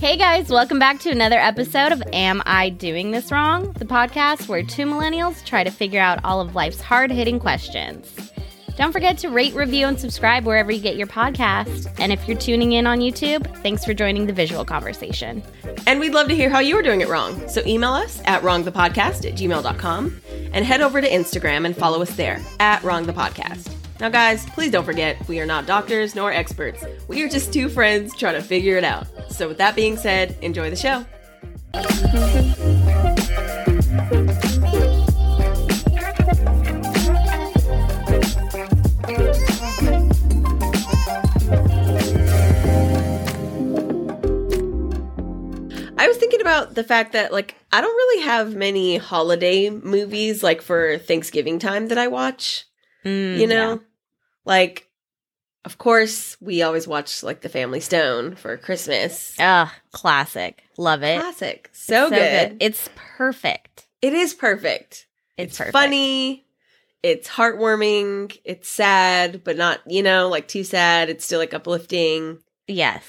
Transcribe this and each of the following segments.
Hey guys, welcome back to another episode of Am I Doing This Wrong? The podcast where two millennials try to figure out all of life's hard hitting questions. Don't forget to rate, review, and subscribe wherever you get your podcast. And if you're tuning in on YouTube, thanks for joining the visual conversation. And we'd love to hear how you are doing it wrong. So email us at wrongthepodcast at gmail.com and head over to Instagram and follow us there at wrongthepodcast. Now, guys, please don't forget, we are not doctors nor experts. We are just two friends trying to figure it out. So, with that being said, enjoy the show. I was thinking about the fact that, like, I don't really have many holiday movies, like, for Thanksgiving time that I watch. Mm, you know? Like, of course, we always watch, like, The Family Stone for Christmas. Ah, classic. Love it. Classic. So, good. It's perfect. It is perfect. It's, It's perfect. funny. It's heartwarming. It's sad, but not, you know, like too sad. It's still like uplifting, Yes.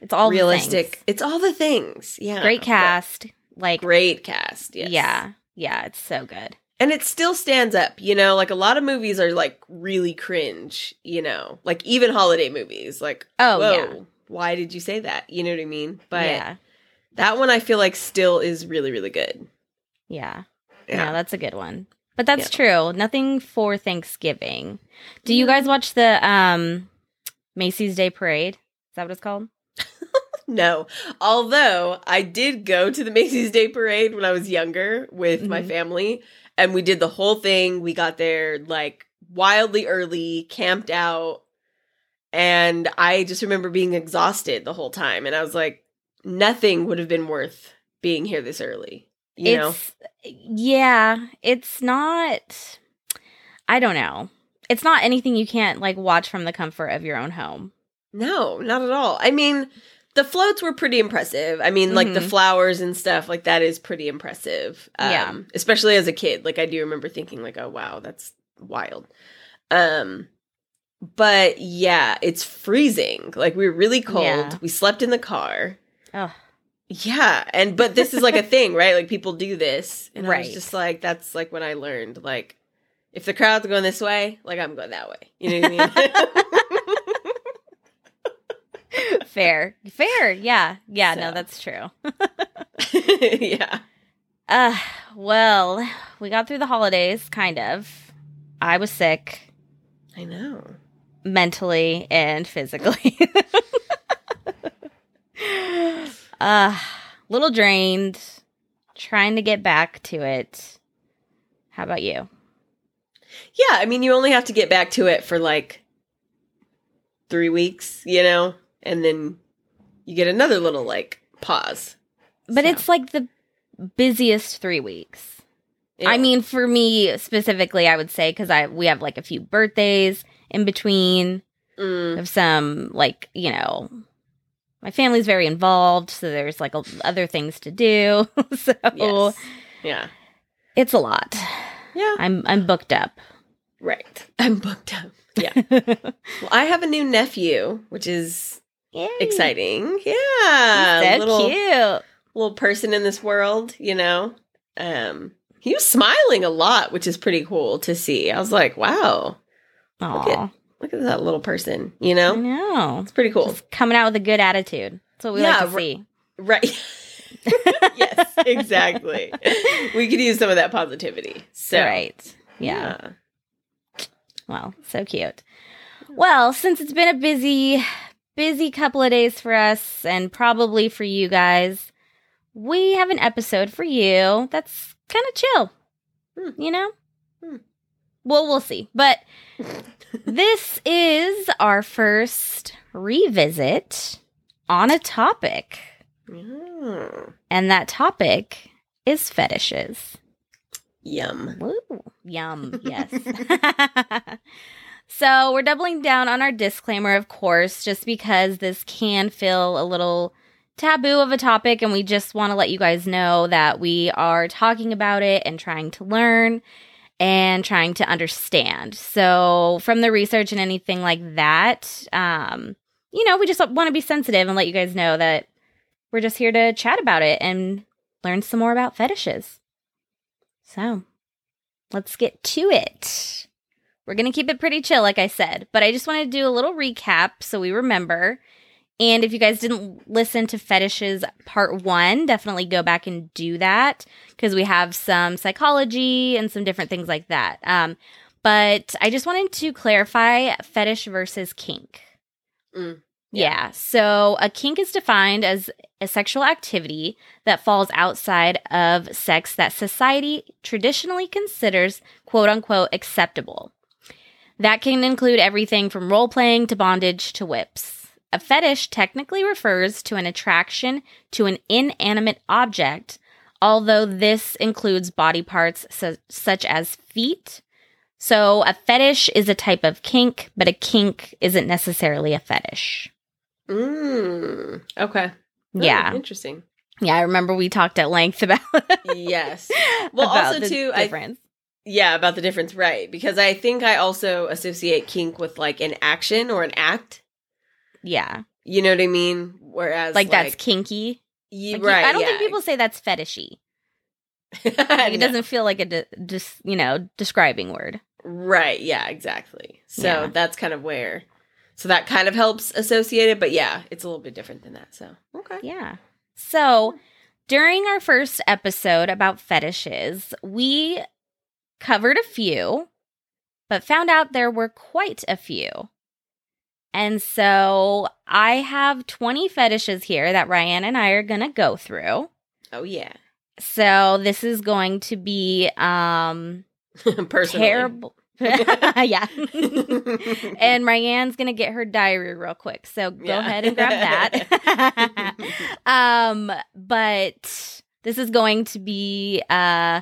It's all the realistic. It's all the things. Yeah. Great cast. Like, Great cast. Yes. yeah. Yeah, it's so good. And it still stands up, you know, like a lot of movies are like really cringe, you know, like even holiday movies. Like, Oh, whoa, yeah. why did you say that? You know what I mean? But yeah. that one I feel like still is really, really good. Yeah. Yeah. No, that's a good one. But that's true. Nothing for Thanksgiving. Do you guys watch the um Macy's Day Parade? Is that what it's called? No. Although I did go to the Macy's Day Parade when I was younger with my Mhm. family and we did the whole thing. We got there like wildly early, camped out, and I just remember being exhausted the whole time. And I was like, nothing would have been worth being here this early. You know? yeah, it's not I don't know. It's not anything you can't like watch from the comfort of your own home. No, not at all. I mean, the floats were pretty impressive. I mean, like the Mhm. flowers and stuff, like that is pretty impressive. Um, Yeah. Especially as a kid. Like I do remember thinking like, oh wow, that's wild. Um but yeah, it's freezing. Like we were really cold. Yeah. We slept in the car. Ugh. Yeah. And but this is like a thing, right? Like people do this. And I was just like, that's like when I learned, like, if the crowd's going this way, like I'm going that way. You know what I mean? Fair. Fair. Yeah. Yeah, no, that's true. yeah. Uh, well, we got through the holidays, kind of. I was sick I know. mentally and physically. uh, little drained, trying to get back to it. How about you? Yeah, I mean, you only have to get back to it for like three weeks, you know, and then you get another little like pause. But So, it's like the busiest three weeks. yeah. I mean, for me specifically, I would say because I we have like a few birthdays in between. Mm, of some like you know my family's very involved so there's like a, other things to do so yes. yeah, it's a lot yeah, i'm i'm booked up right. I'm booked up. Yeah. well, I have a new nephew, which is Yay. exciting. Yeah, so little cute little person in this world, you know. Um, he was smiling a lot, which is pretty cool to see. I was like, wow, Aw, look at that little person, you I know. know It's pretty cool. just coming out with a good attitude that's what we Yeah, like to ri- see Right. yes, exactly. we could use some of that positivity. So, right yeah. well so cute well since it's been a busy busy couple of days for us and probably for you guys we have an episode for you that's kind of chill Hmm. you know Hmm. well we'll see but this is our first revisit on a topic Mm, and that topic is fetishes yum. Woo. Yum. Yes. so we're doubling down on our disclaimer, of course, just because this can feel a little taboo of a topic, and we just want to let you guys know that we are talking about it and trying to learn and trying to understand. So, from the research and anything like that, um, you know, we just want to be sensitive and let you guys know that we're just here to chat about it and learn some more about fetishes. So let's get to it. We're going to keep it pretty chill, like I said, but I just want to do a little recap so we remember. And if you guys didn't listen to fetishes part one, definitely go back and do that because we have some psychology and some different things like that. Um, but I just wanted to clarify fetish versus kink. Mm, yeah. yeah. So a kink is defined as a sexual activity that falls outside of sex that society traditionally considers quote unquote acceptable. That can include everything from role playing to bondage to whips. A fetish technically refers to an attraction to an inanimate object, although this includes body parts su- such as feet. So, a fetish is a type of kink, but a kink isn't necessarily a fetish. Mm, okay. Yeah. Interesting. Yeah, I remember we talked at length about Yes. Well, about also the too, I difference. Yeah about the difference, right? Because I think I also associate kink with like an action or an act. yeah, You know what I mean? Whereas like, that's kinky. ye- Like, right. I don't yeah. think people say that's fetishy. Like, Like, it doesn't feel like a de- just you know describing word. Right. Yeah. Exactly. So Yeah. that's kind of where. So that kind of helps associate it, but yeah, it's a little bit different than that. So okay. Yeah. So during our first episode about fetishes, we covered a few, but found out there were quite a few. And so I have 20 fetishes here that Ryann and I are going to go through. Oh yeah. So this is going to be um terrible. yeah. and Ryann's gonna get her diary real quick. So go Yeah. ahead and grab that. um, but this is going to be uh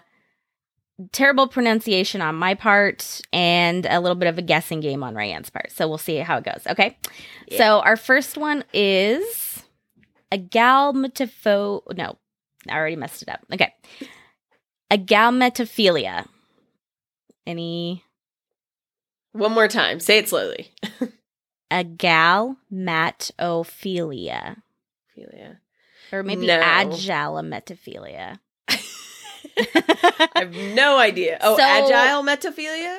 terrible pronunciation on my part and a little bit of a guessing game on Ryann's part. So we'll see how it goes. Okay. Yeah. So our first one is a galmetopho no, I already messed it up. Okay. A galmetophilia. Any One more time. Say it slowly. a galmatophilia. Ophelia. Or maybe No. agilimetophilia. I have no idea. Oh, So- agile metaphilia?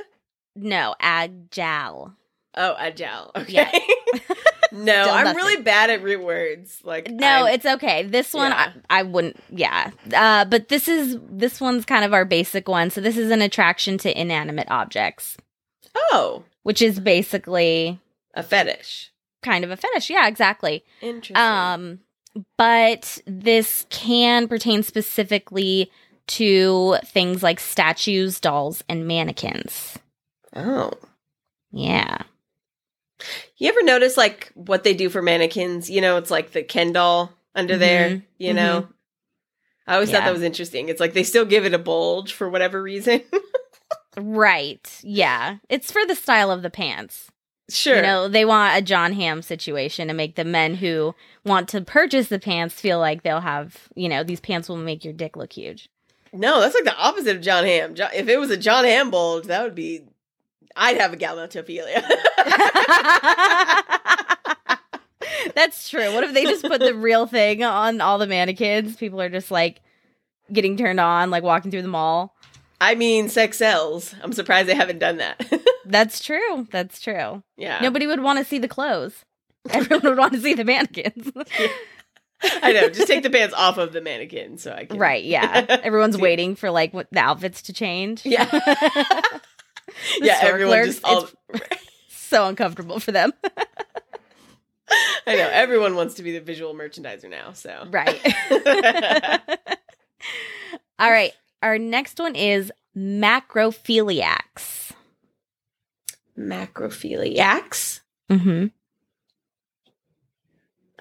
no, agile. Oh, agile. Okay. Yeah. no, Still I'm nothing. really bad at root words. Like No, I'm- it's okay. This one Yeah. I, I wouldn't yeah. Uh but this is this one's kind of our basic one. So this is an attraction to inanimate objects, oh which is basically a fetish. kind of a fetish. Yeah, exactly. Interesting. Um, but this can pertain specifically to things like statues, dolls, and mannequins. oh, Yeah. you ever notice like what they do for mannequins? You know, it's like the Ken doll under there. Mhm, You know, I always thought that was interesting. It's like they still give it a bulge for whatever reason. Right. Yeah. It's for the style of the pants. sure. You know, they want a Jon Hamm situation to make the men who want to purchase the pants feel like they'll have, you know, these pants will make your dick look huge. No, that's like the opposite of Jon Hamm. Jo- if it was a Jon Hamm bulge, that would be. I'd have a galmatophilia. That's true. What if they just put the real thing on all the mannequins? People are just like getting turned on, like walking through the mall. I mean, sex sells. I'm surprised they haven't done that. That's true. That's true. yeah. Nobody would want to see the clothes. Everyone would want to see the mannequins. I know. Just take the pants off of the mannequin so I can. right. Yeah. Everyone's waiting for like what, the outfits to change. Yeah. Yeah, everyone just all. it's so uncomfortable for them. I know. Everyone wants to be the visual merchandiser now, so. right. All right. Our next one is macrophiliacs. Macrophiliacs? Mm-hmm.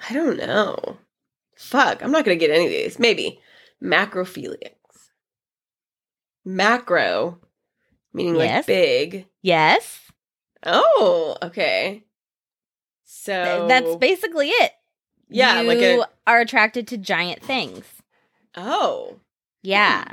I don't know. Fuck, I'm not going to get any of these. Maybe. Macrophiliacs. Macro, meaning Yes. like big. Yes. Oh, okay. So. Th- That's basically it. Yeah, you like a. are attracted to giant things. Oh. Yeah.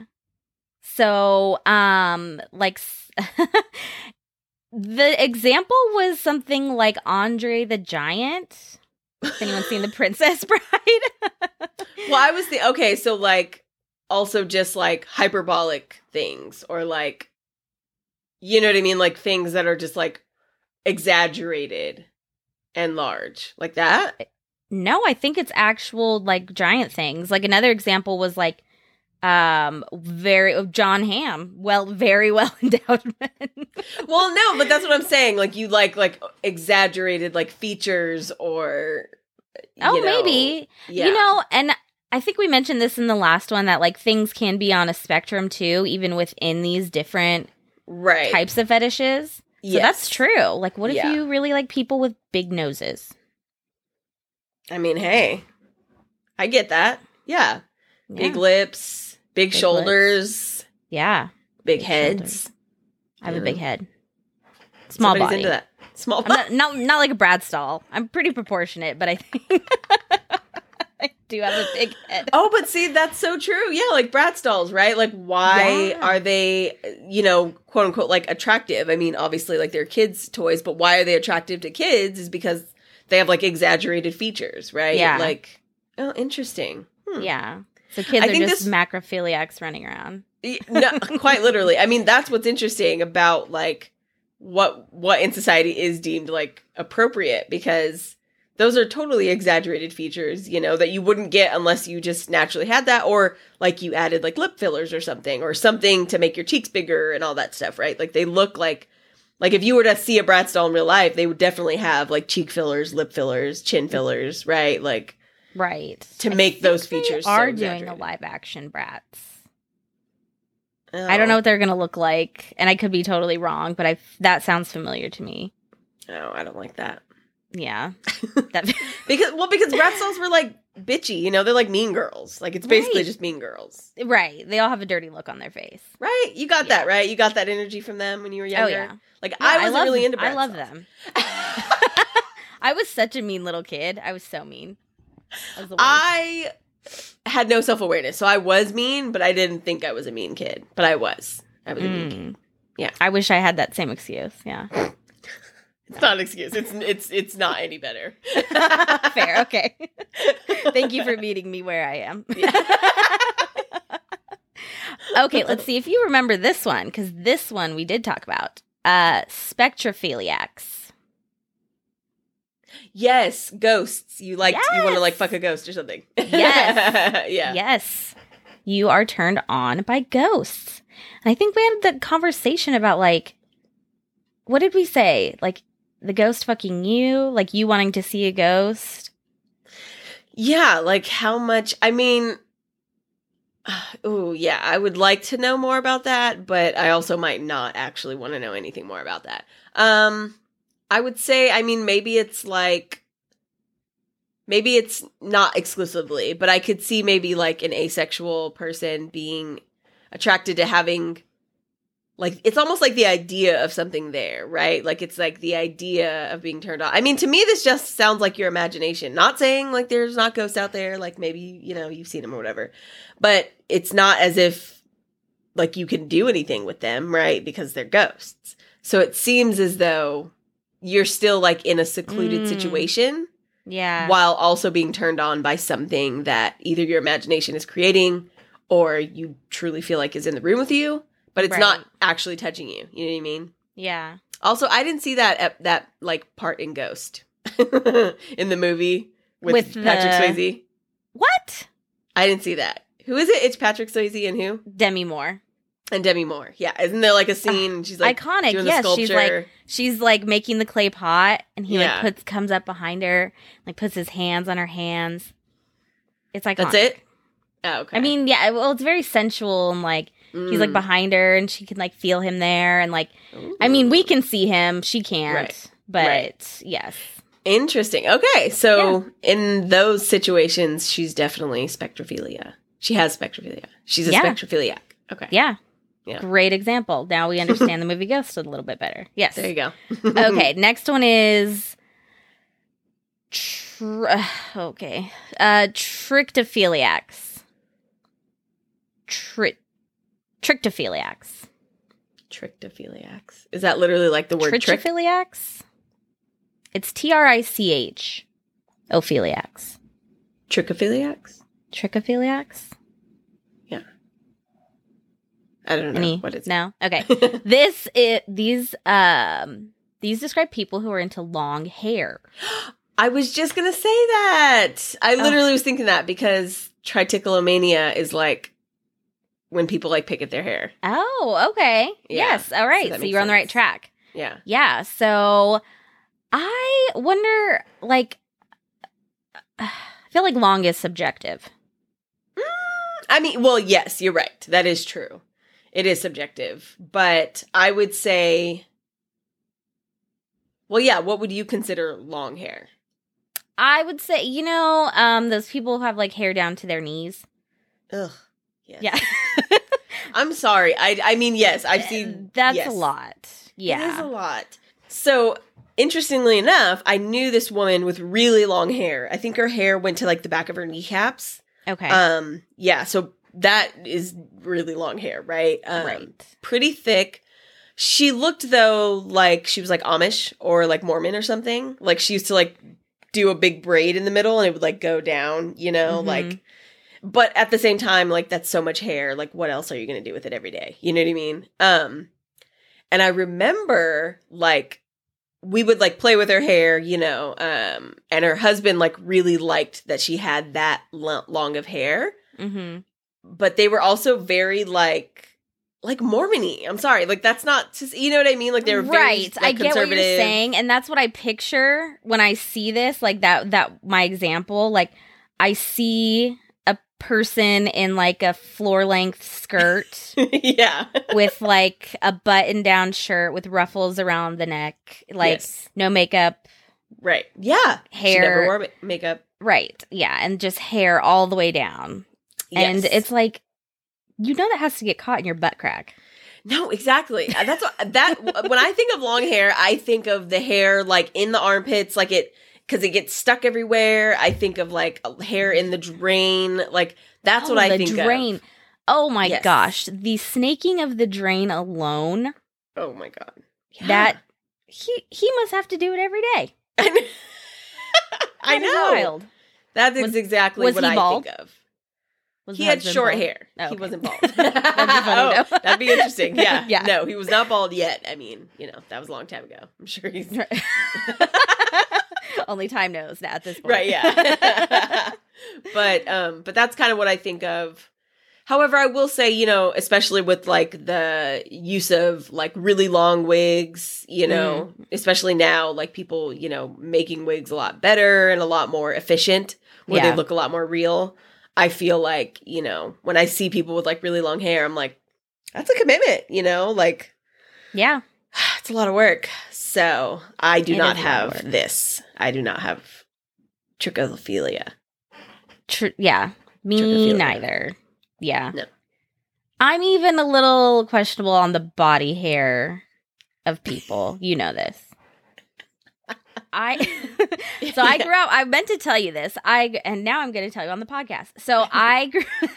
So, um, like the example was something like Andre the Giant. Has anyone seen The Princess Bride? well, I was the okay, so like also just like hyperbolic things or like you know what I mean? Like things that are just like exaggerated and large. Like that? No, I think it's actual like giant things. Like another example was like um very Jon Hamm Well, very well endowed men. Well, no, but that's what I'm saying. Like you like like exaggerated like features or oh, know, maybe. Yeah. You know, and I think we mentioned this in the last one that like things can be on a spectrum too, even within these different right. types of fetishes. So Yes. that's true. Like, what if Yeah. you really like people with big noses? I mean, hey. I get that. Yeah. Big lips, big, Big shoulders, yeah. big, Big heads. I have a big head. Small Somebody's body. into that. Small body. not, not not like a Bratz doll. I'm pretty proportionate, but I think I do have a big head. Oh, but see, that's so true. Yeah, like Bratz dolls, right? Like, why Yeah. are they, you know, quote unquote, like attractive? I mean, obviously, like they're kids' toys, but why are they attractive to kids? Is because they have like exaggerated features, right? Yeah. Like, oh, interesting. Hmm. Yeah. So kids I are think just this- macrophiliacs running around. No, quite literally. I mean, that's what's interesting about like what what in society is deemed like appropriate because those are totally exaggerated features, you know, that you wouldn't get unless you just naturally had that or like you added like lip fillers or something or something to make your cheeks bigger and all that stuff, right? Like they look like like if you were to see a Bratz doll in real life, they would definitely have like cheek fillers, lip fillers, chin fillers, right? Like Right. to I make those features They so are doing a live action Bratz. Oh. I don't know Oh. what they're gonna look like, and I could be totally wrong, but I that sounds familiar to me. Oh, I don't like that. Yeah. That Because well, because Bratz dolls were like bitchy, you know, they're like mean girls. Like it's basically Right. just mean girls. right. They all have a dirty look on their face. Right? You got Yeah. that, right? You got that energy from them when you were oh, younger. Oh yeah. Like Yeah, I wasn't love, really into I love dolls. them. I was such a mean little kid. I was so mean. I was the worst. I had no self awareness, so I was mean, but I didn't think I was a mean kid. But I was. I was a mean kid. Mm. Yeah. I wish I had that same excuse. Yeah. It's not an excuse. It's it's it's not any better. Fair. Okay. Thank you for meeting me where I am. okay, let's see if you remember this one because this one we did talk about. Uh, spectrophiliacs. Yes, ghosts. You like you want to like fuck a ghost or something. Yes. yeah. Yes, you are turned on by ghosts. And I think we had the conversation about like, what did we say? Like the ghost fucking you, like you wanting to see a ghost. Yeah, like how much? I mean, oh yeah, I would like to know more about that, but I also might not actually want to know anything more about that. Um, I would say, I mean, maybe it's like, maybe it's not exclusively, but I could see maybe like an asexual person being attracted to having. Like it's almost like the idea of something there, right? Like it's like the idea of being turned on. I mean, to me, this just sounds like your imagination. Not saying like there's not ghosts out there, like maybe you know you've seen them or whatever, but it's not as if like you can do anything with them, right? Because they're ghosts. So it seems as though you're still like in a secluded Mm. situation Yeah. while also being turned on by something that either your imagination is creating or you truly feel like is in the room with you, but it's not actually touching you. You know what I mean? Yeah. Also, I didn't see that ep- that like part in Ghost in the movie with, With Patrick the- Swayze. What? I didn't see that. Who is it? It's Patrick Swayze and who? Demi Moore. And Demi Moore. Yeah, isn't there like a scene? she's like Iconic. Yes, she's like she's like making the clay pot, and he Yeah. like puts comes up behind her, like puts his hands on her hands. It's like That's it. Oh, okay. I mean, yeah. Well, it's very sensual and like he's like Mm. behind her, and she can like feel him there, and like I mean, we can see him, she can't. Right. But Right. yes, Interesting. Okay, so in those situations, she's definitely spectrophilia. She has spectrophilia. She's a Yeah. spectrophiliac. Okay. yeah. Yeah. Great example. Now we understand the movie Ghost a little bit better. Yes. There you go. okay, next one is tr- okay. Uh trichtophiliacs. Tri- trichtophiliacs. Trichtophiliacs. Is that literally like the word trick? Trichophiliacs? It's T R I C H. Ophiliacs. Trichophiliacs? Trichophiliacs? I don't know Any? what it's. no. Okay. this it these um these describe people who are into long hair. I was just gonna say that. I Ugh. literally was thinking that because trichotillomania is like when people like pick at their hair. Oh, okay. Yeah, Yes. All right. that So, you're on the right track. Yeah. Yeah. So I wonder like I feel like long is subjective. I mean, well, yes, you're right. That is true. It is subjective, but I would say, well, yeah. What would you consider long hair? I would say, you know, um those people who have like hair down to their knees. Ugh. Yes. Yeah. I'm sorry. I I mean, yes, I've seen. That's yes. a lot. Yeah. It is a lot. So, interestingly enough, I knew this woman with really long hair. I think her hair went to like the back of her kneecaps. Okay. Um, yeah, so that is really long hair, right? Um, right. Pretty thick. She looked though like she was like Amish or like Mormon or something. Like she used to like do a big braid in the middle and it would like go down, you know, Mhm. like but at the same time like that's so much hair, like what else are you going to do with it every day? You know what I mean? Um and I remember like we would like play with her hair, you know, um and her husband like really liked that she had that lo- long of hair, Mhm. But they were also very like like Mormony. I'm sorry, like that's not just you know what I mean. Like they were very, right. like, I get what you're saying, and that's what I picture when I see this. Like that. That my example. Like I see a person in like a floor length skirt yeah, with like a button down shirt with ruffles around the neck, like Yes. no makeup. right. Yeah, She never wore ma- makeup, Right. Yeah, and just hair all the way down. And it's like you know that has to get caught in your butt crack. No, exactly. Uh, That's what, that. when I think of long hair, I think of the hair like in the armpits, like it because it gets stuck everywhere. I think of like a hair in the drain. Like that's what Oh, I the think drain. of. Oh my Yes. gosh, the snaking of the drain alone. Oh my god, Yeah. That he he must have to do it every day. I know. That is. Wild. That is Was- exactly was what I bald? think of. He had short bald? hair. Oh, He wasn't bald. That'd be funny, oh, that'd be interesting. Yeah. Yeah. No, he was not bald yet. I mean, you know, that was a long time ago. I'm sure he's Only time knows now at this point. right. Yeah. but um, but that's kind of what I think of. However, I will say, you know, especially with like the use of like really long wigs, you know, especially now, like people, you know, making wigs a lot better and a lot more efficient, where Yeah. they look a lot more real. I feel like, you know, when I see people with like really long hair, I'm like, that's a commitment, you know, like yeah. it's a lot of work. So I do It not is a lot of have this. I do not have trichophilia. Tr- yeah. Me Trichophilia. neither. Yeah. No. I'm even a little questionable on the body hair of people. you know this. I so I grew up. I meant to tell you this. I and now I'm going to tell you on the podcast. So I grew.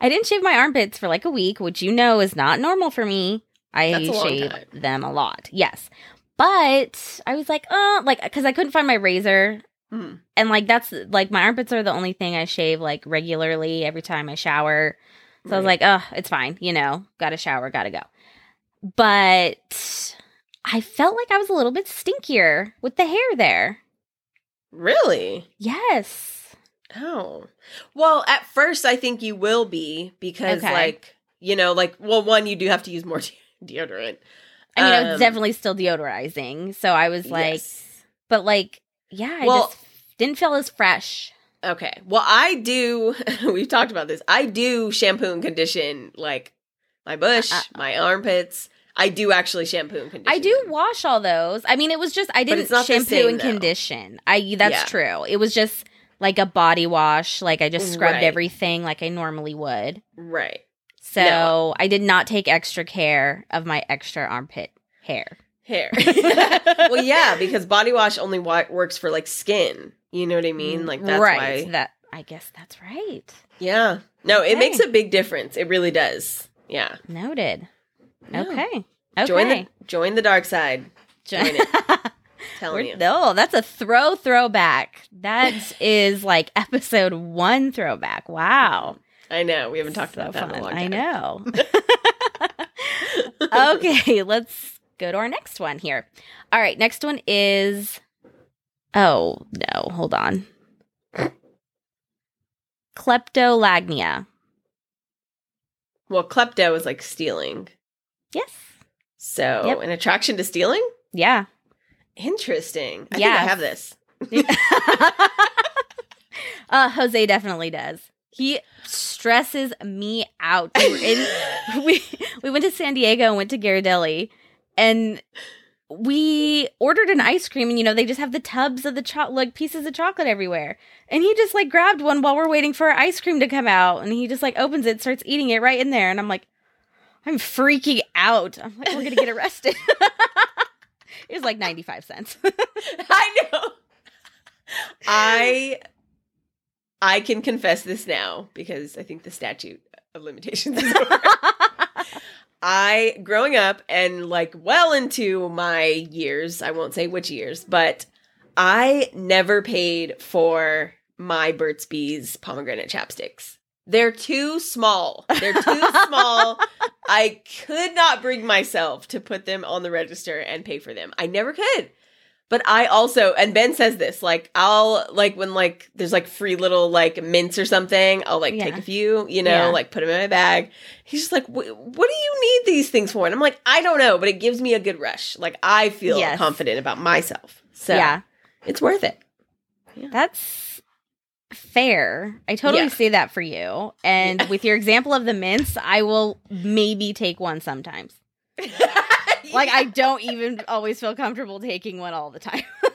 I didn't shave my armpits for like a week, which you know is not normal for me. I That's a long shave time. them a lot. Yes, but I was like, uh, like because I couldn't find my razor, Hmm. and like that's like my armpits are the only thing I shave like regularly every time I shower. So I was like, oh, it's fine, you know, got to shower, got to go. But I felt like I was a little bit stinkier with the hair there. really? Yes. Oh. Well, at first I think you will be because Okay. like, you know, like well one you do have to use more de- deodorant. I mean, I was Um, definitely still deodorizing. So I was like, yes. but like, yeah, I Well- just didn't feel as fresh. Okay. Well, I do we've talked about this. I do shampoo and condition like my bush, Uh, my armpits. I do actually shampoo and condition. I do them. wash all those. I mean, it was just I didn't it's not shampoo same, and though. condition. I that's Yeah. true. It was just like a body wash. Like I just scrubbed Right. everything like I normally would. Right. So No. I did not take extra care of my extra armpit hair. Hair. well, yeah, because body wash only works for like skin. You know what I mean? Mm, like that's right. why. That I guess that's right. Yeah. No, it makes a big difference. It really does. Yeah. Noted. Okay. Okay. Join the join the dark side. Join it. Telling you. No, oh, that's a throw throwback. That is like episode one throwback. Wow. I know. We haven't talked So about that in a fun. long I know. okay, let's go to our next one here. All right, next one is Oh, no, hold on. Kleptolagnia. Well, klepto is like stealing. Yes. So, Yep. an attraction to stealing? Yeah. Interesting. I think I have this. uh Jose definitely does. He stresses me out. We in we we went to San Diego and went to Ghirardelli and we ordered an ice cream and you know they just have the tubs of the cho- like pieces of chocolate everywhere and he just like grabbed one while we're waiting for our ice cream to come out and he just like opens it starts eating it right in there and i'm like i'm freaking out i'm like we're gonna get arrested it was like 95 cents I know. I I can confess this now because I think the statute of limitations is over. I growing up and like well into my years, I won't say which years, but I never paid for my Burt's Bees pomegranate chapsticks. They're too small. They're too small. I could not bring myself to put them on the register and pay for them. I never could. But I also, and Ben says this, like, I'll, like, when, like, there's, like, free little, like, mints or something, I'll, like, take a few, you know, Yeah. like, put them in my bag. He's just like, what do you need these things for? And I'm like, I don't know, but it gives me a good rush. Like, I feel Yes. confident about myself. So, yeah it's worth it. That's fair. I totally Yeah. see that for you. And with your example of the mints, I will maybe take one sometimes. Like I don't even always feel comfortable taking one all the time.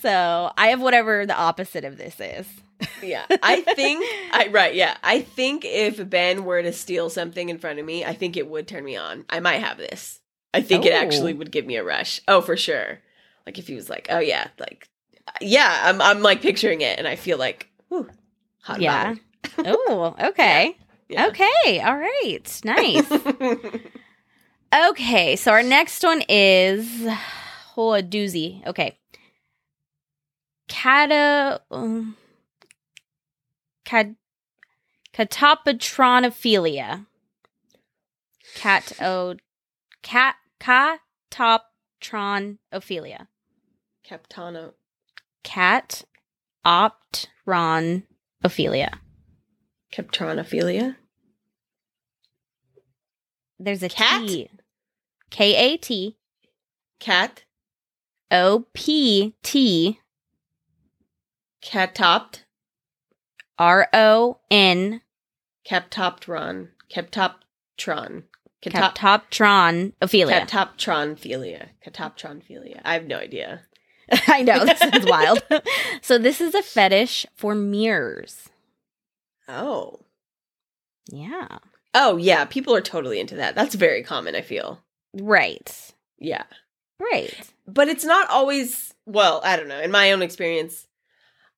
so I have whatever the opposite of this is. yeah i think i right yeah i think if ben were to steal something in front of me i think it would turn me on i might have this i think it Oh. actually would give me a rush oh for sure like if he was like oh yeah like yeah i'm, I'm like picturing it and i feel like whew, hot Yeah. Oh, okay. Yeah. Okay. All right. Nice. Okay, so our next one is oh a doozy. Okay. Cata um, cat catopatronophilia. Cat o cat catoptronophilia. captano Cat optronophilia. captronophilia? There's a Cat? T. K A T. Cat? O P T. Catopt R O N. Captoptron captoptron catop Catoptron Ophelia. catoptronphilia catoptronphilia i have no idea I know, this is wild. so this is a fetish for mirrors. oh Yeah. Oh yeah, people are totally into that. That's very common, I feel. Right. Yeah. Right. But it's not always well, I don't know. In my own experience,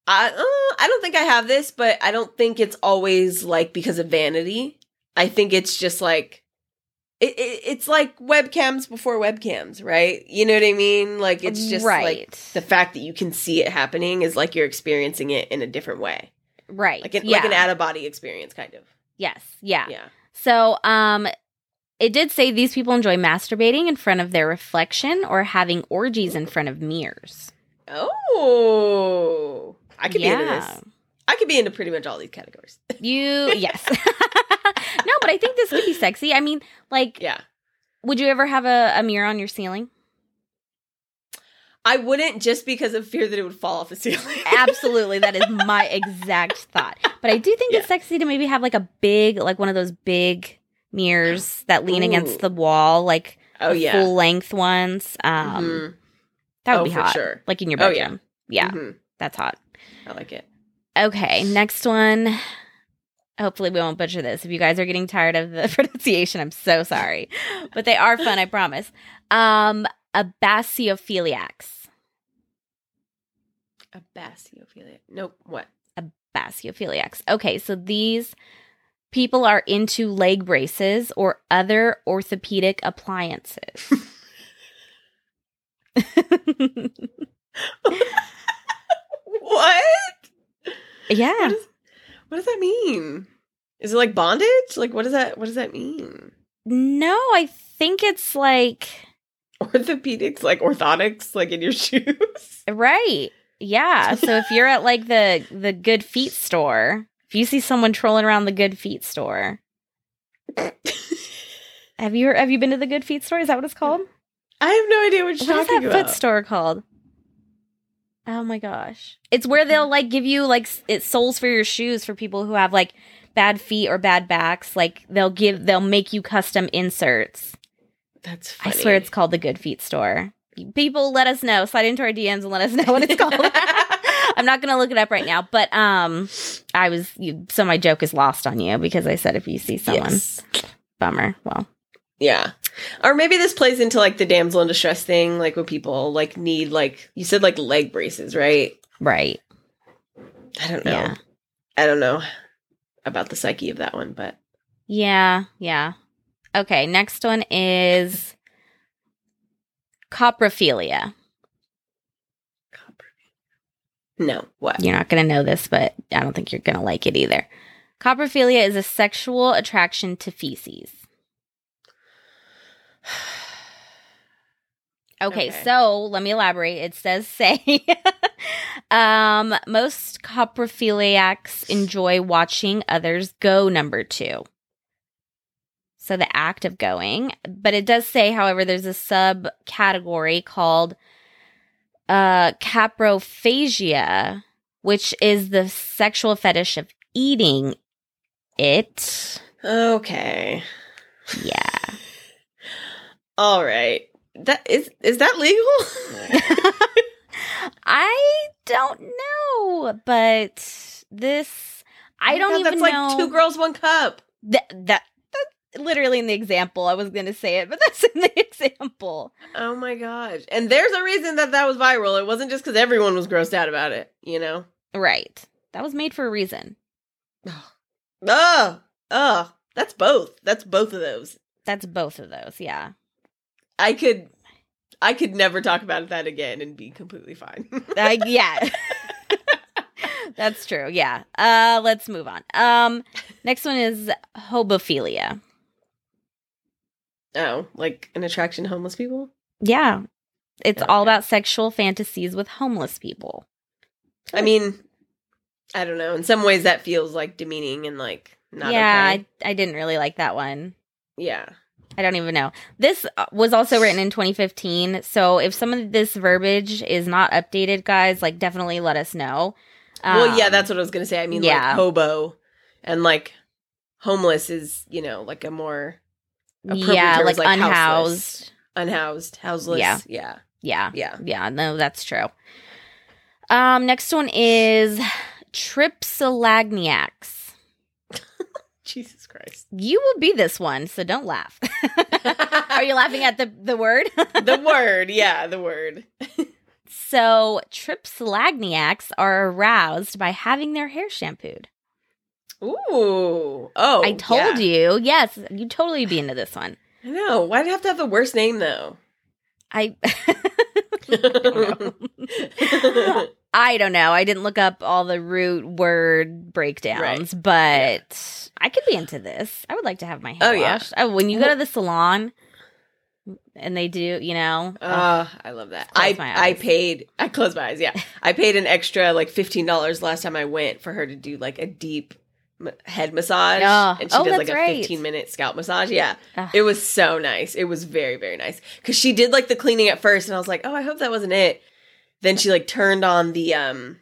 I uh, I don't think I have this, but I don't think it's always like because of vanity. I think it's just like it, it it's like webcams before webcams, right? You know what I mean? Like it's just like right. the fact that you can see it happening is like you're experiencing it in a different way. right. Like an yeah. like an out of body experience kind of. yes. Yeah. Yeah. So, um, it did say these people enjoy masturbating in front of their reflection or having orgies in front of mirrors. Oh. I could be into this. I could be into pretty much all these categories. You, yes. but I think this could be sexy. I mean, like, yeah. would you ever have a, a mirror on your ceiling? I wouldn't just because of fear that it would fall off the ceiling. Absolutely. That is my exact thought. But I do think Yeah. it's sexy to maybe have like a big, like one of those big mirrors that lean Ooh. against the wall, like oh yeah. full length ones. Um, Mhm. That would Oh, be hot. sure. Like in your Oh, yeah. bedroom. yeah. Mhm. that's hot. I like it. Okay, next one. Hopefully, we won't butcher this. If you guys are getting tired of the pronunciation, I'm so sorry. but they are fun, I promise. Um, a basiophiliacs. A basiophilia. Nope. What? A Basiophiliacs. Okay, so these people are into leg braces or other orthopedic appliances. what? yeah. What, is, what does that mean? Is it like bondage? Like what does that what does that mean? No, I think it's like Orthopedics, like orthotics, like in your shoes. right. Yeah. So if you're at like the the good feet store, if you see someone trolling around the good feet store, have you have you been to the good feet store? Is that what it's called? I have no idea what you're What is talking that about. foot store called? Oh my gosh. It's where they'll like give you like s- it's soles for your shoes for people who have like bad feet or bad backs. Like they'll give they'll make you custom inserts. That's funny. I swear it's called the Good Feet store. People let us know. Slide into our DMs and let us know what it's called. I'm not gonna look it up right now, but um I was you, so my joke is lost on you because I said if you see someone Yes. bummer. Well, Yeah. Or maybe this plays into like the damsel in distress thing, like when people like need like you said like leg braces, right? right. I don't know. Yeah. I don't know about the psyche of that one, but Yeah, yeah. Okay, next one is coprophilia. no. What? You're not going to know this, but I don't think you're going to like it either. Coprophilia is a sexual attraction to feces. Okay, Okay. so let me elaborate. It says say um most coprophiliacs enjoy watching others go number 2. So the act of going, but it does say however there's a subcategory called uh caprophagia, which is the sexual fetish of eating it. Okay. Yeah. All right. That is is that legal? I don't know, but this I Oh don't God, even that's know. like two girls, one cup. That, that that's literally in the example. I was going to say it, but that's in the example. Oh my gosh. And there's a reason that that was viral. It wasn't just because everyone was grossed out about it, you know? Right. That was made for a reason. Oh, oh, that's both. That's both of those. That's both of those. Yeah. I could, I could never talk about that again and be completely fine. Uh, yeah. That's true. Yeah. Uh let's move on. Um next one is hobophilia. oh, like an attraction to homeless people? Yeah. It's all Okay. about sexual fantasies with homeless people. I mean, I don't know. In some ways, that feels like demeaning and like not yeah, okay. I, I didn't really like that one. yeah. I don't even know. This uh, was also written in 2015. So if some of this verbiage is not updated, guys, like definitely let us know. well, yeah, Um, that's what I was gonna say. I mean, yeah. like hobo and like homeless is you know like a more appropriate yeah, term like like, unhoused. unhoused, houseless. Yeah. yeah, Yeah. yeah. Yeah, no, that's true. Um, next one is trypsilagniacs. Jesus Christ. You will be this one, so don't laugh. Are you laughing at the the word? the word, yeah, the word. so trypsilagniacs are aroused by having their hair shampooed. Ooh. Oh. I told you. Yes, you totally be into this one. I know. Why'd it have to have the worst name though? I I don't know. I didn't look up all the root word breakdowns, but I could be into this. I would like to have my hair Oh, yeah. Oh, when you go to the salon and they do, you know. Uh, I love that. Close I my I paid. I closed my eyes. Yeah, I paid an extra like fifteen dollars last time I went for her to do like a deep head massage, Oh. and she Oh, does like a right. fifteen minute scalp massage. Yeah, Ugh. it was so nice. It was very very nice because she did like the cleaning at first, and I was like, oh, I hope that wasn't it. Then she like turned on the um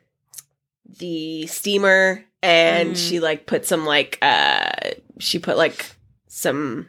the steamer and Mm. she like put some like uh she put like some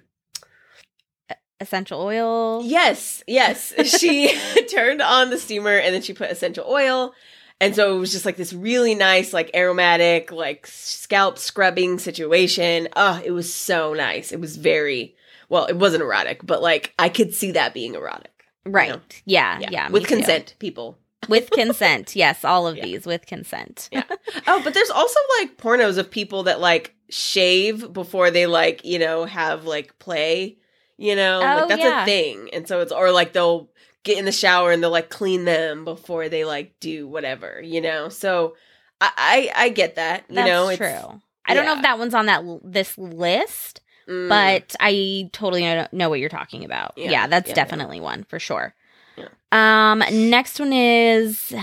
essential oil. Yes, yes. She turned on the steamer and then she put essential oil. And so it was just like this really nice, like aromatic, like scalp scrubbing situation. Oh, it was so nice. It was very well, it wasn't erotic, but like I could see that being erotic. Right. know? Yeah. Yeah. me With too. consent, people. With consent. Yes. All of Yeah. these with consent. Yeah. Oh, but there's also like pornos of people that like shave before they like, you know, have like play, you know, Oh, like that's yeah. a thing. And so it's, or like they'll get in the shower and they'll like clean them before they like do whatever, you know. So I I, I get that, you That's know. true. I don't know if that one's on that l- this list, mm, but I totally know, know what you're talking about. Yeah, Yeah, that's yeah, yeah. definitely one for sure. Yeah. Um, next one is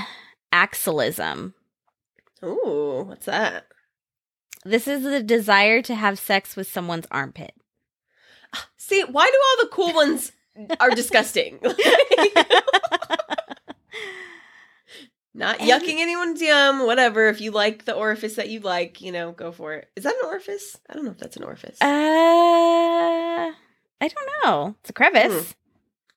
axillism. ooh, what's that? This is the desire to have sex with someone's armpit. See, why do all the cool ones are disgusting? Not And- yucking anyone's yum, whatever. If you like the orifice that you like, you know, go for it. Is that an orifice? I don't know if that's an orifice. Uh, I don't know. It's a crevice.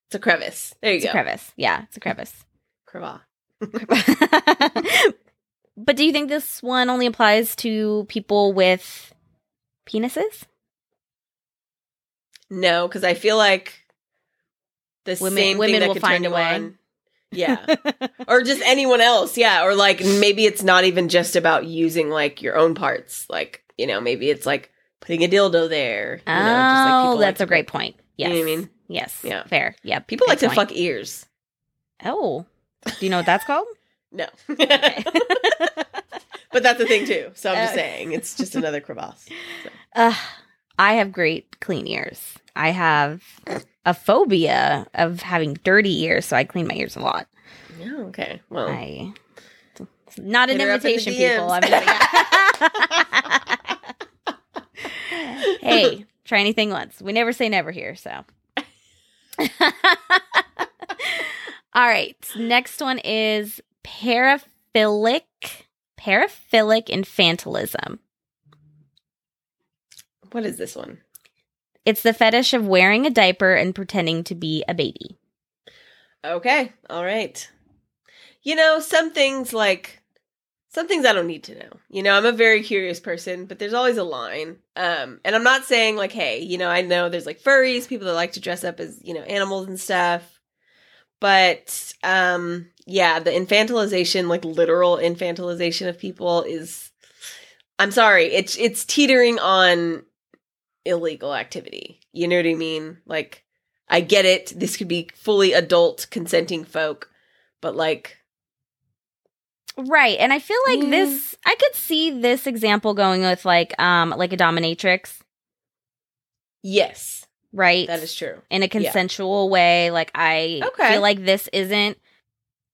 It's a crevice. There you It's go. a crevice. Yeah, it's a crevice. Creva. but do you think this one only applies to people with penises? No, because I feel like the Women- same women thing that will find a way. on. Yeah. or just anyone else yeah or like maybe it's not even just about using like your own parts like you know maybe it's like putting a dildo there you know, just, like, oh, people that's to a great point. you know what I mean? Yes. Yeah. Fair. Yeah. people like to point. fuck ears Oh. Do you know what that's called? no but that's a thing too so i'm just Uh, saying it's just another crevasse Uh, I have great clean ears. I have a phobia of having dirty ears, so I clean my ears a lot. yeah okay well I it's not an Hit her up in the invitation, people. I mean, yeah. hey, try anything once. We never say never here, so. All right. Next one is paraphilic paraphilic infantilism. what is this one It's the fetish of wearing a diaper and pretending to be a baby. Okay. All right. You know, some things like some things I don't need to know. You know, I'm a very curious person, but there's always a line. Um, and I'm not saying like, hey, you know, I know there's like furries, people that like to dress up as, you know, animals and stuff. But um yeah, the infantilization, like literal infantilization of people is I'm sorry, it's it's teetering on illegal activity. You know what I mean? Like I get it. This could be fully adult consenting folk, but like Right. And I feel like Mm. this I could see this example going with like um like a dominatrix, yes, right? that is true. in a consensual way. Like I Okay. feel like this isn't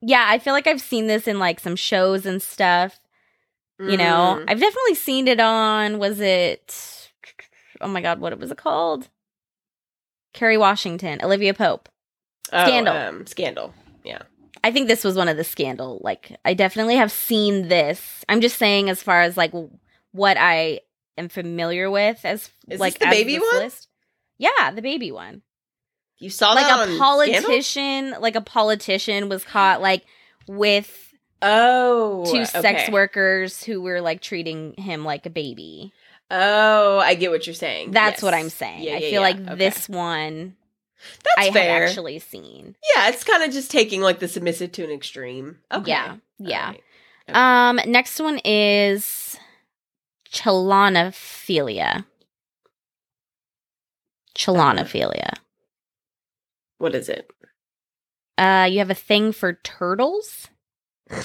Yeah, I feel like I've seen this in like some shows and stuff. You know, Mm. I've definitely seen it on was it Oh my god, what was it called? Kerry Washington, Olivia Pope. Oh, Scandal. um, scandal. Yeah. I think this was one of the scandal. Like I definitely have seen this. I'm just saying as far as like what I am familiar with as Is like the baby one? list. Yeah, the baby one. You saw like that a on Scandal? politician, like a politician was caught like with Oh, two okay. sex workers who were like treating him like a baby. Oh, I get what you're saying. That's Yes. what I'm saying. Yeah, I yeah, feel yeah. like Okay. this one That's I fair. had actually seen. yeah, it's kind of just taking like the submissive to an extreme. Okay. Yeah. Yeah. Right. Um next one is chelonophilia. Chelonophilia. What is it? Uh you have a thing for turtles?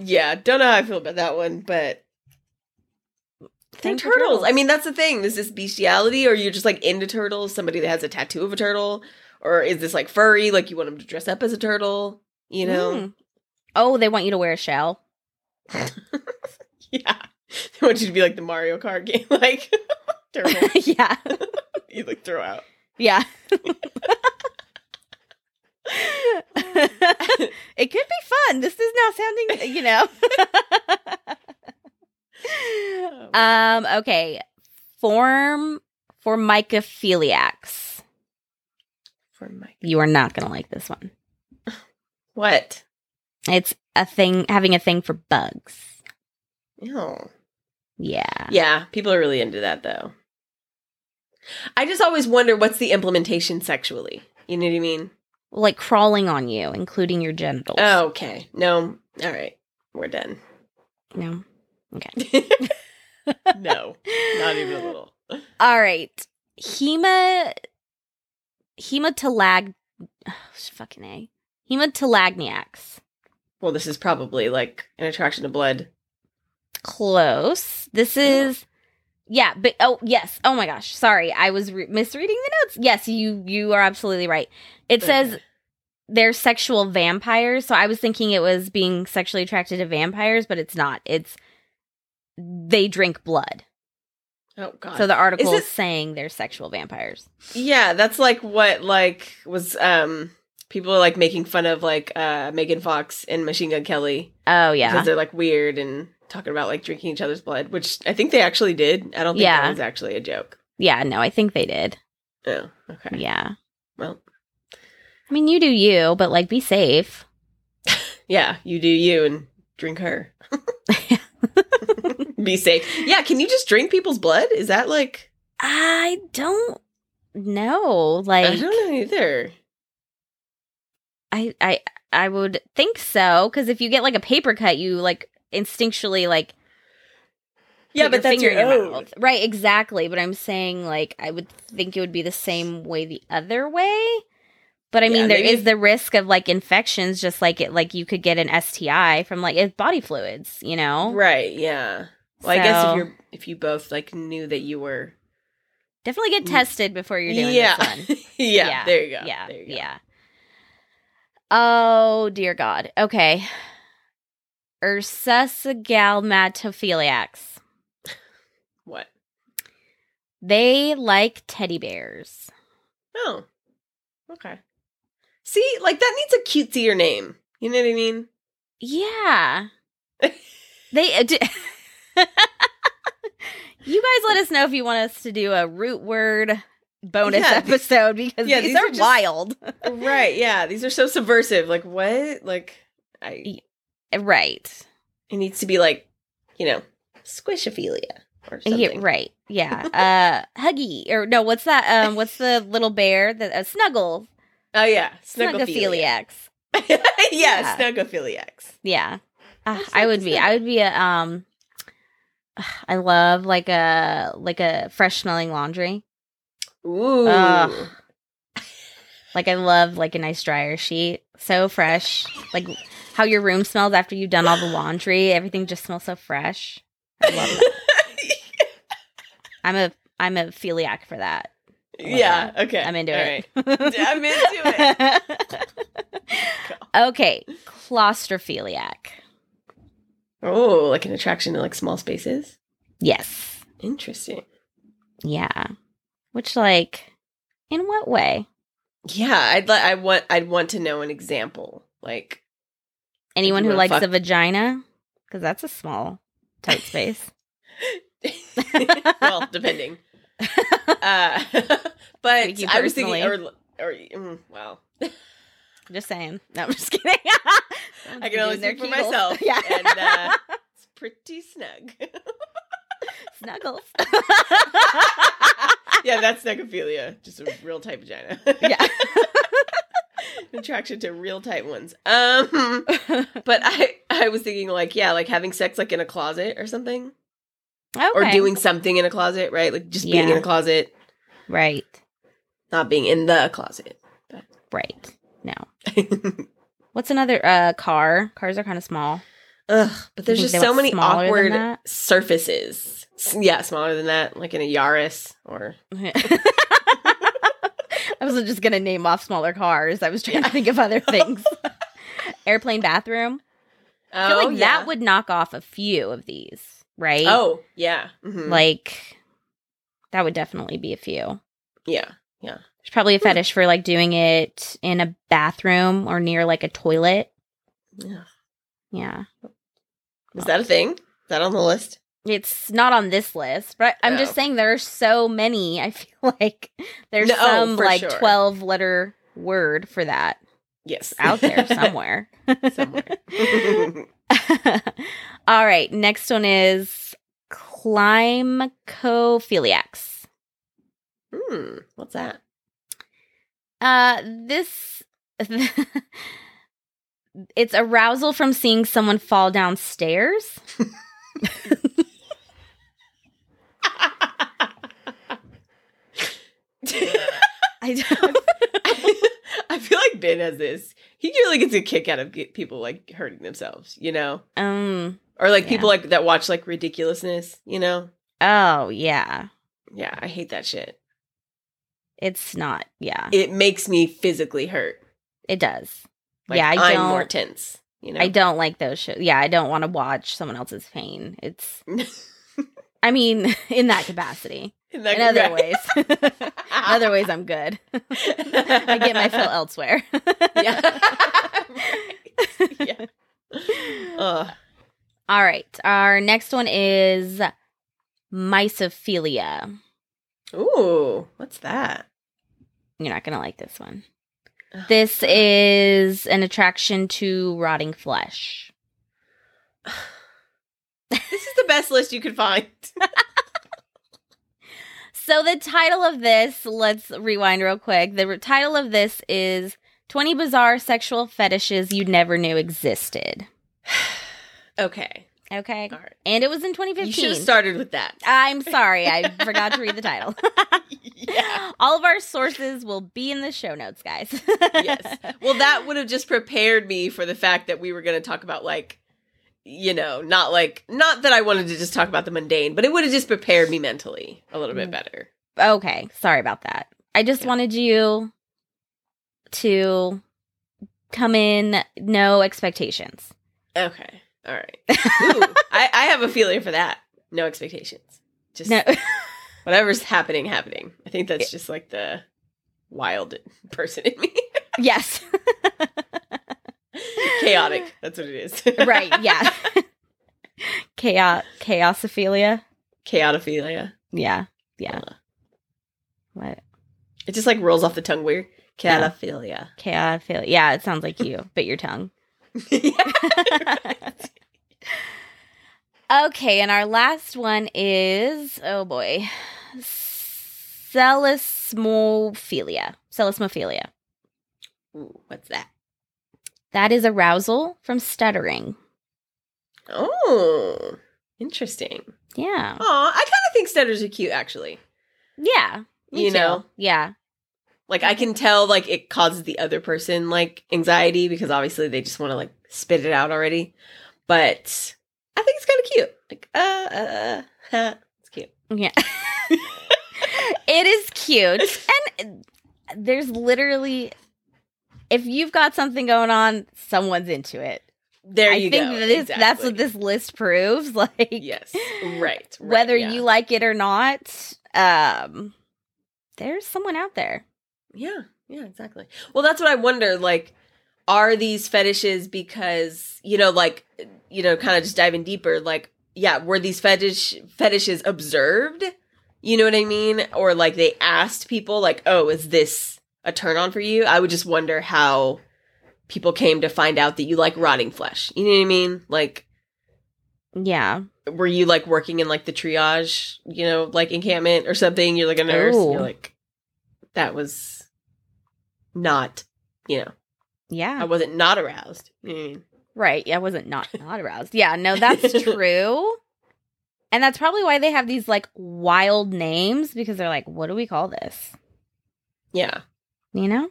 yeah, don't know how I feel about that one, but Thing for turtles. I mean, that's the thing. Is this bestiality, or you're just like into turtles? Somebody that has a tattoo of a turtle, or is this like furry? Like you want them to dress up as a turtle? You know? Mm. Oh, they want you to wear a shell. Yeah. They want you to be like the Mario Kart game, like turtle. yeah. you like throw out. Yeah. it could be fun. This is now sounding, you know. um, okay. Form formicophiliacs. For my You are not going to like this one. what? It's a thing having a thing for bugs. Ew. Yeah. Yeah, people are really into that though. I just always wonder what's the implementation sexually. You know what I mean? Like crawling on you, including your genitals. Oh, okay. No. All right. We're done. No. Okay. no. Not even a little. All right. hema hematolag oh, fucking a hematolagniacs. Well, this is probably like an attraction to blood. Close. This is yeah, but oh yes. Oh my gosh. Sorry, I was re- misreading the notes. Yes, you you are absolutely right. It says they're sexual vampires. So I was thinking it was being sexually attracted to vampires, but it's not. It's they drink blood. Oh god. So the article is, it- saying they're sexual vampires. Yeah, that's like what like was um people are like making fun of like uh Megan Fox and Machine Gun Kelly Oh yeah. because they're like weird and talking about like drinking each other's blood, which I think they actually did. I don't think Yeah. that was actually a joke. Yeah, no, I think they did. Oh, okay. Yeah. Well, I mean, you do you, but like be safe. yeah, you do you and drink her. Be safe. Yeah, can you just drink people's blood? Is that like I don't know. Like I don't know either. I I I would think so because if you get like a paper cut, you like instinctually like Yeah, but that's finger your your mouth. right? Exactly. But I'm saying like I would think it would be the same way the other way. But I Yeah, mean, there is maybe- the risk of like infections, just like it, like you could get an STI from like it's body fluids, you know. Right, yeah. Well, I guess if you're if you both like knew that you were Definitely get Mm. tested before you're doing yeah. this one. yeah, Yeah, there you go. Yeah, there you go. yeah. Oh dear God. Okay. Ursusagalmatophiliacs. What? They like teddy bears. Oh. Okay. See, like that needs a cutesier name. You know what I mean? Yeah. they. uh, d- you guys let us know if you want us to do a root word bonus Yeah, episode because yeah, these, these are, are just- wild. right, yeah. These are so subversive. Like what? Like I right. it needs to be like, you know, squishophilia or something. Yeah, right. Yeah. uh Huggy or no, what's that? Um what's the little bear that uh, snuggle? Oh yeah. Snuggophilia. Snuggophiliacs. yeah, Yeah. snugophiliacs. Yeah. Uh, I would be. I would be a um I love like a like a fresh smelling laundry. Ooh. Ugh. Like I love like a nice dryer sheet. So fresh. Like how your room smells after you've done all the laundry. Everything just smells so fresh. I love that. I'm a I'm a philiac for that. yeah, okay. I'm into All it. right. I'm into it. okay. Claustrophiliac. Oh, like an attraction to like small spaces? Yes. Interesting. Yeah. Which like in what way? Yeah, I'd like I want I'd want to know an example. Like Anyone who likes fuck- a vagina? Because that's a small, tight space. well, depending. Uh but I was thinking or or mm, well, just saying. No, I'm just kidding. I can only speak for Kegels. myself. Yeah. And uh it's pretty snug. Snuggles. yeah, that's snugophilia. Just a real tight vagina. yeah. Attraction to real tight ones. Um but I I was thinking like yeah, like having sex like in a closet or something. okay. Or doing something in a closet, right? Like just being Yeah. in a closet, right. not being in the closet. But. Right. No. What's another uh car? Cars are kind of small. Ugh, but there's just so many awkward surfaces. Yeah, smaller than that, like in a Yaris or I wasn't just gonna name off smaller cars. I was trying to think of other things. Airplane bathroom. I feel oh like yeah. that would knock off a few of these, right? Oh yeah, Mhm. like that would definitely be a few. Yeah, yeah. There's probably a fetish for like doing it in a bathroom or near like a toilet. yeah. Yeah. Is that a thing? Is that on the list? It's not on this list, but I'm just Oh. saying there are so many. I feel like there's No, some like sure. 12 letter word for that Yes, out there somewhere. somewhere. All right, next one is climacophiliacs. hmm, what's that? Uh this it's arousal from seeing someone fall downstairs. I don't. I feel like Ben has this. He really gets a kick out of people like hurting themselves, you know, um. or like Yeah. people like that watch like ridiculousness, you know. Oh yeah. Yeah, I hate that shit. It's not. Yeah. It makes me physically hurt. It does. Like, yeah. I I'm don't. more tense. You know, I don't like those shows. Yeah. I don't want to watch someone else's pain. It's. I mean, in that capacity. in, that In other ways. other ways, I'm good. I get my fill elsewhere. yeah. Right. yeah. Ugh. All right. Our next one is mysophilia. Ooh, what's that? You're not going to like this one. This is an attraction to rotting flesh. This is the best list you could find. So, the title of this, let's rewind real quick. The re- title of this is 20 Bizarre Sexual Fetishes You Never Knew Existed. okay. Okay. All right. And it was in 2015. You should have started with that. I'm sorry, I forgot to read the title. yeah. All of our sources will be in the show notes, guys. Yes. Well, that would have just prepared me for the fact that we were going to talk about like you know, not like not that I wanted to just talk about the mundane, but it would have just prepared me mentally a little bit Mm. better. okay, sorry about that. I just Yeah. wanted you to come in no expectations. Okay. All right. Ooh, I, I have a feeling for that. No expectations. Just No. whatever's happening, happening. I think that's just like the wild person in me. yes. Chaotic. That's what it is. right, yeah. Chaos chaosophilia. Chaotophilia. Yeah. Yeah. Uh, What? It just like rolls off the tongue weird. Chaotophilia. Chaosophilia. Yeah, it sounds like you. Bit your tongue. Okay, and our last one is oh boy, psellismophilia. Psellismophilia. Ooh, what's that? That is arousal from stuttering. Oh, interesting. Yeah, Aw, I kind of think stutters are cute, actually. yeah. You too. know? yeah, Like I can tell, like it causes the other person like anxiety because obviously they just want to like spit it out already. But I think it's kind of cute. Like, uh, uh, uh, it's cute. yeah. it is cute, and there's literally, if you've got something going on, someone's into it. There I you think go. that this, that's what this list proves. Like, Yes, right. right, whether yeah. you like it or not, um, there's someone out there. Yeah, yeah, exactly. Well, that's what I wonder. Like, are these fetishes because you know, like, you know, kind of just diving deeper. Like, yeah, were these fetish fetishes observed? You know what I mean? Or like they asked people, like, oh, is this a turn on for you? I would just wonder how people came to find out that you like rotting flesh. You know what I mean? Like, Yeah. were you like working in like the triage, you know, like encampment or something? You're like a nurse. You're oh. like, that was not, you know, Yeah. I wasn't not aroused. You know what I mean? Right. I wasn't not not aroused. Yeah, no, that's true. And that's probably why they have these like wild names because they're like, what do we call this? Yeah. You know?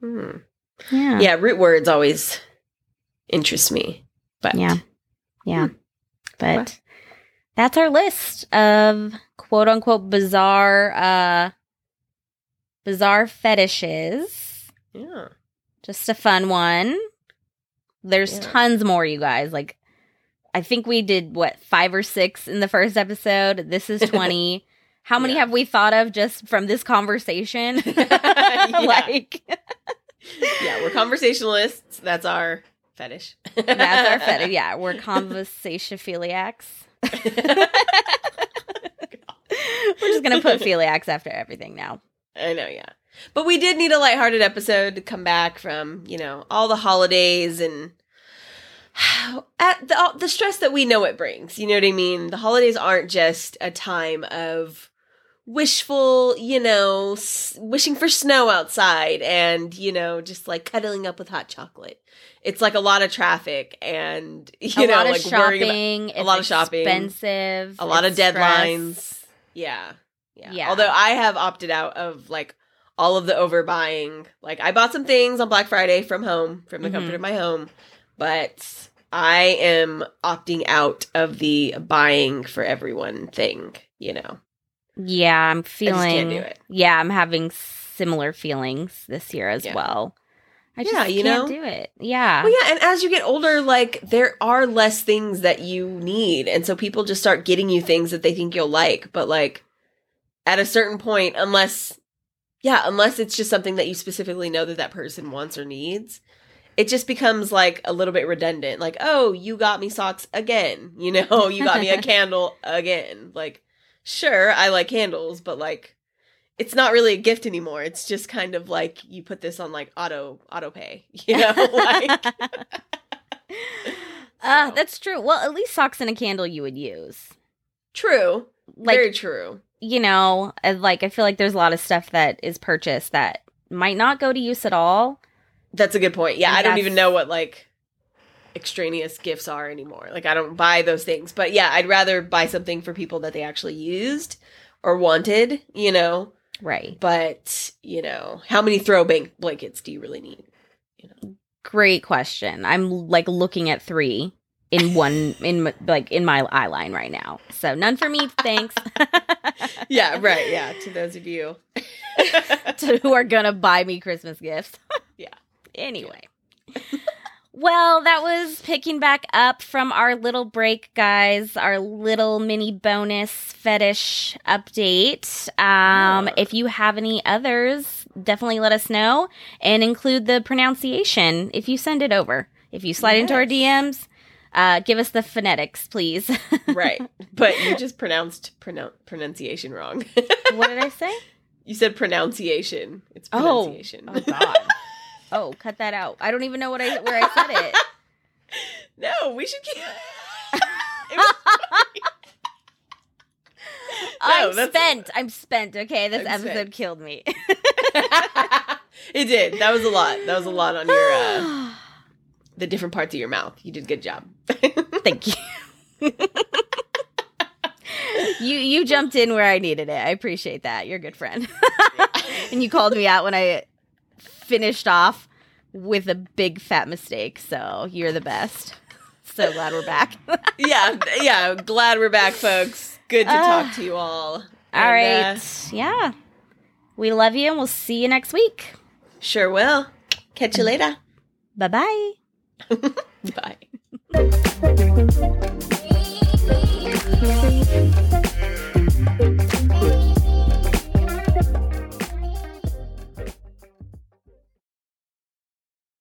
Hmm. Yeah. Yeah. Root words always interest me. But Yeah. Yeah. Hmm. But Okay. that's our list of quote unquote bizarre uh bizarre fetishes. Yeah. Just a fun one. There's Yeah. tons more, you guys. Like, I think we did what five or six in the first episode. This is twenty. How many Yeah. have we thought of just from this conversation? Like, Yeah. We're conversationalists. That's our fetish. that's our fetish. Yeah, we're conversationphiliacs. We're just gonna put philiacs after everything now. I know, yeah. But we did need a lighthearted episode to come back from, you know, all the holidays and at the all- the stress that we know it brings. You know what I mean? The holidays aren't just a time of wishful, you know, s- wishing for snow outside and, you know, just like cuddling up with hot chocolate. It's like a lot of traffic and you a know, like worrying about shopping. a lot of shopping, Expensive. a lot of stress. deadlines. Yeah. Yeah. Yeah. Although I have opted out of like all of the overbuying. Like I bought some things on Black Friday from home, from the Mhm. comfort of my home, but I am opting out of the buying for everyone thing, you know. Yeah, I'm feeling. can't do it. Yeah, I'm having similar feelings this year as Yeah. well. I just Yeah, you can't know? do it. Yeah. Well, yeah, and as you get older, like there are less things that you need, and so people just start getting you things that they think you'll like. But like at a certain point, unless yeah, unless it's just something that you specifically know that that person wants or needs, it just becomes like a little bit redundant. Like, oh, you got me socks again. You know, you got me a candle again. Like, sure, I like candles, but like. It's not really a gift anymore. It's just kind of like you put this on like auto auto pay, you know, like uh, So. that's true. Well, at least socks and a candle you would use. True. Like, Very true. You know, uh, like I feel like there's a lot of stuff that is purchased that might not go to use at all. That's a good point. Yeah, And I don't even know what like extraneous gifts are anymore. Like I don't buy those things. But yeah, I'd rather buy something for people that they actually used or wanted, you know. Right. But, you know, how many throw bank blankets do you really need? You know. Great question. I'm like looking at three in one in like in my eye line right now. So none for me, thanks. Yeah, right. Yeah, to those of you. to who are gonna buy me Christmas gifts. Yeah. Anyway. Well, that was picking back up from our little break, guys. Our little mini bonus fetish update. Um, Yeah. If you have any others, definitely let us know and include the pronunciation if you send it over. If you slide into our DMs, uh, give us the phonetics, please. right. But you just pronounced pronoun- pronunciation wrong. what did I say? you said pronunciation. It's Oh. pronunciation. Oh God. oh, cut that out. I don't even know what I where I said it. No, we should keep. It was I'm spent. I'm spent. Okay, this I'm episode spent. killed me. it did. That was a lot. That was a lot on your uh, the different parts of your mouth. You did a good job. Thank you. you you jumped in where I needed it. I appreciate that. You're a good friend. and you called me out when I finished off with a big fat mistake. So you're the best. So glad we're back. yeah, yeah. Glad we're back, folks. Good to Ah. talk to you all. All And, right. uh, yeah. We love you and we'll see you next week. sure will. Catch you later. Bye-bye. Bye.